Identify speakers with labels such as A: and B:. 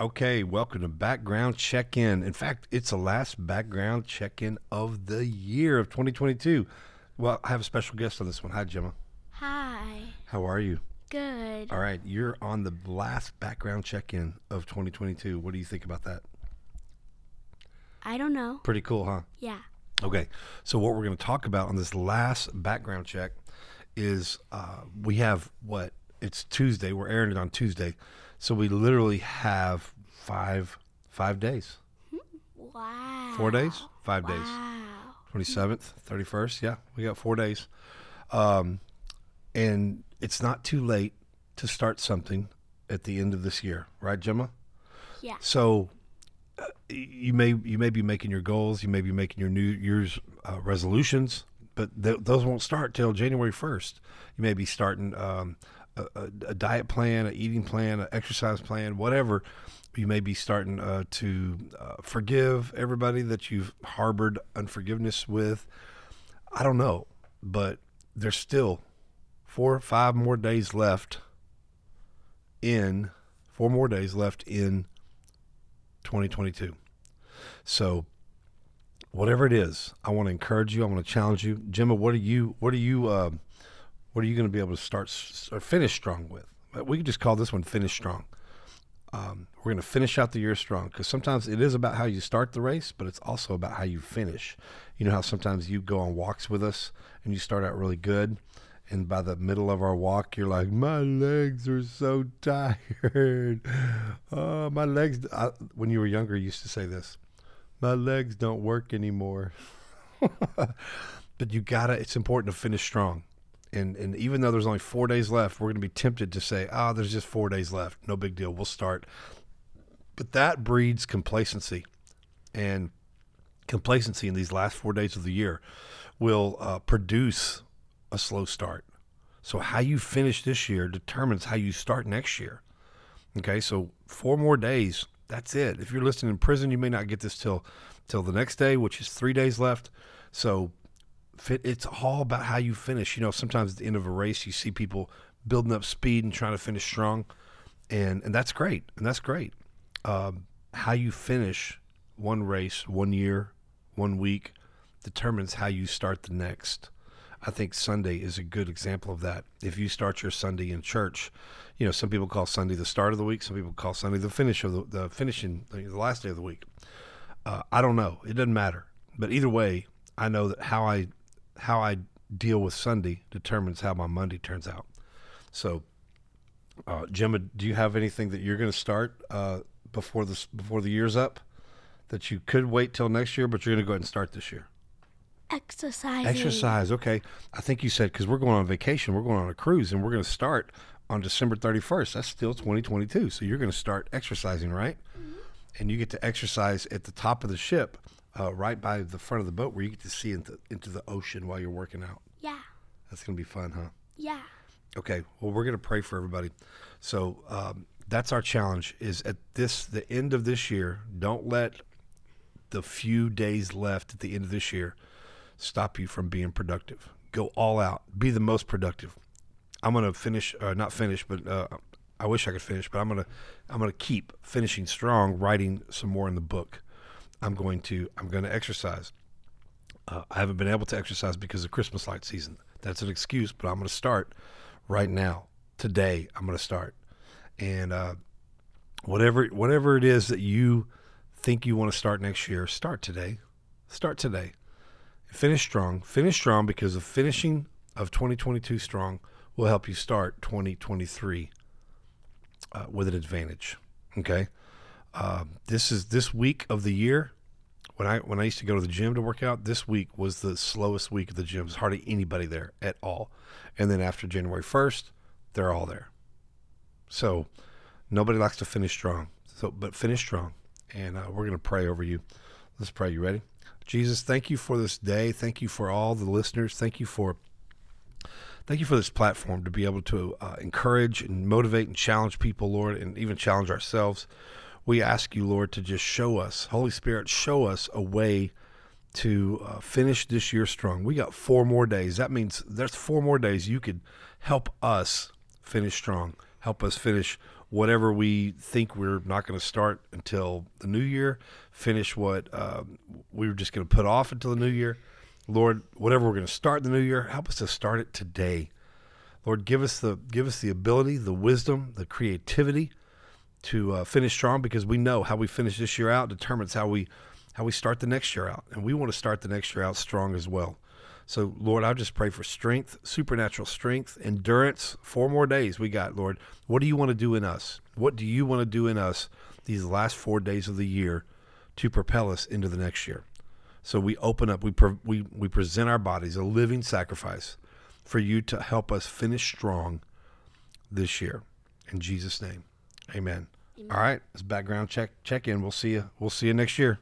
A: Okay, welcome to Background Check In. In fact, it's the last background check in of the year of 2022. Well, I have a special guest on this one. Hi, Gemma.
B: Hi.
A: How are you?
B: Good.
A: All right, you're on the last background check in of 2022. What do you think about that?
B: I don't know.
A: Pretty cool, huh?
B: Yeah.
A: Okay, so what we're going to talk about on this last background check is uh, we have what? It's Tuesday. We're airing it on Tuesday, so we literally have five five days,
B: Wow.
A: four days, five days. 27th, 31st. Yeah, we got four days. Um, and it's not too late to start something at the end of this year, right, Gemma?
B: Yeah.
A: So uh, you may you may be making your goals, you may be making your New Year's uh, resolutions, but th- those won't start till January 1st. You may be starting um, a, a, diet plan, an eating plan, an exercise plan, whatever. You may be starting uh, to uh, forgive everybody that you've harbored unforgiveness with. I don't know, but there's still four or five more days left in four more days left in 2022. So whatever it is, I want to encourage you. I want to challenge you, Gemma. What are you? What are you? Uh, what are you going to be able to start or finish strong with? We could just call this one "Finish Strong." Um, we're going to finish out the year strong because sometimes it is about how you start the race, but it's also about how you finish. You know how sometimes you go on walks with us and you start out really good, and by the middle of our walk, you're like, "My legs are so tired. Oh, my legs." I, when you were younger, you used to say this, "My legs don't work anymore." but you gotta. It's important to finish strong. And, and even though there's only four days left, we're going to be tempted to say, "Ah, there's just four days left. No big deal. We'll start." But that breeds complacency, and complacency in these last four days of the year will uh, produce a slow start. So how you finish this year determines how you start next year. Okay, so four more days. That's it. If you're listening in prison, you may not get this till till the next day, which is three days left. So fit, it's all about how you finish. You know, sometimes at the end of a race, you see people building up speed and trying to finish strong, and and that's great, and that's great. Um, how you finish one race, one year, one week, determines how you start the next. I think Sunday is a good example of that. If you start your Sunday in church, you know some people call Sunday the start of the week. Some people call Sunday the finish of the, the finishing, the last day of the week. Uh, I don't know. It doesn't matter. But either way, I know that how I how I deal with Sunday determines how my Monday turns out. So, uh, Gemma, do you have anything that you're going to start uh, before this before the year's up that you could wait till next year, but you're going to go ahead and start this year?
B: Exercising.
A: Exercise, okay. I think you said because we're going on vacation, we're going on a cruise, and we're going to start on December 31st. That's still 2022. So you're going to start exercising, right? And you get to exercise at the top of the ship, uh, right by the front of the boat, where you get to see into, into the ocean while you're working out.
B: Yeah.
A: That's going to be fun, huh?
B: Yeah.
A: Okay. Well, we're going to pray for everybody. So um, that's our challenge. Is at this the end of this year. Don't let the few days left at the end of this year stop you from being productive. Go all out. Be the most productive. I'm going to finish, uh, not finish, but uh, I wish I could finish. But I'm going to, I'm going to keep finishing strong, writing some more in the book. I'm going to, I'm going to exercise. Uh, I haven't been able to exercise because of Christmas light season. That's an excuse, but I'm going to start right now. Today, I'm going to start, and uh, whatever whatever it is that you think you want to start next year, start today. Start today. Finish strong. Finish strong because the finishing of 2022 strong will help you start 2023 uh, with an advantage. Okay. Uh, this is this week of the year. When I when I used to go to the gym to work out, this week was the slowest week of the gym. There's hardly anybody there at all. And then after January 1st, they're all there. So nobody likes to finish strong. So, but finish strong, and uh, we're going to pray over you. Let's pray. You ready? Jesus, thank you for this day. Thank you for all the listeners. Thank you for thank you for this platform to be able to uh, encourage and motivate and challenge people, Lord, and even challenge ourselves. We ask you, Lord, to just show us, Holy Spirit, show us a way to uh, finish this year strong. We got four more days. That means there's four more days you could help us finish strong. Help us finish whatever we think we're not going to start until the new year, finish what um, we were just going to put off until the new year. Lord, whatever we're going to start the new year, help us to start it today. Lord, give us the give us the ability, the wisdom, the creativity to uh, finish strong because we know how we finish this year out determines how we how we start the next year out, and we want to start the next year out strong as well. So, Lord, I just pray for strength, supernatural strength, endurance. Four more days we got, Lord. What do you want to do in us? What do you want to do in us these last four days of the year to propel us into the next year? So we open up, we, pre- we, we present our bodies a living sacrifice for you to help us finish strong this year. In Jesus' name, amen.
B: Amen.
A: All right, let's background check check in. We'll see you. We'll see you next year.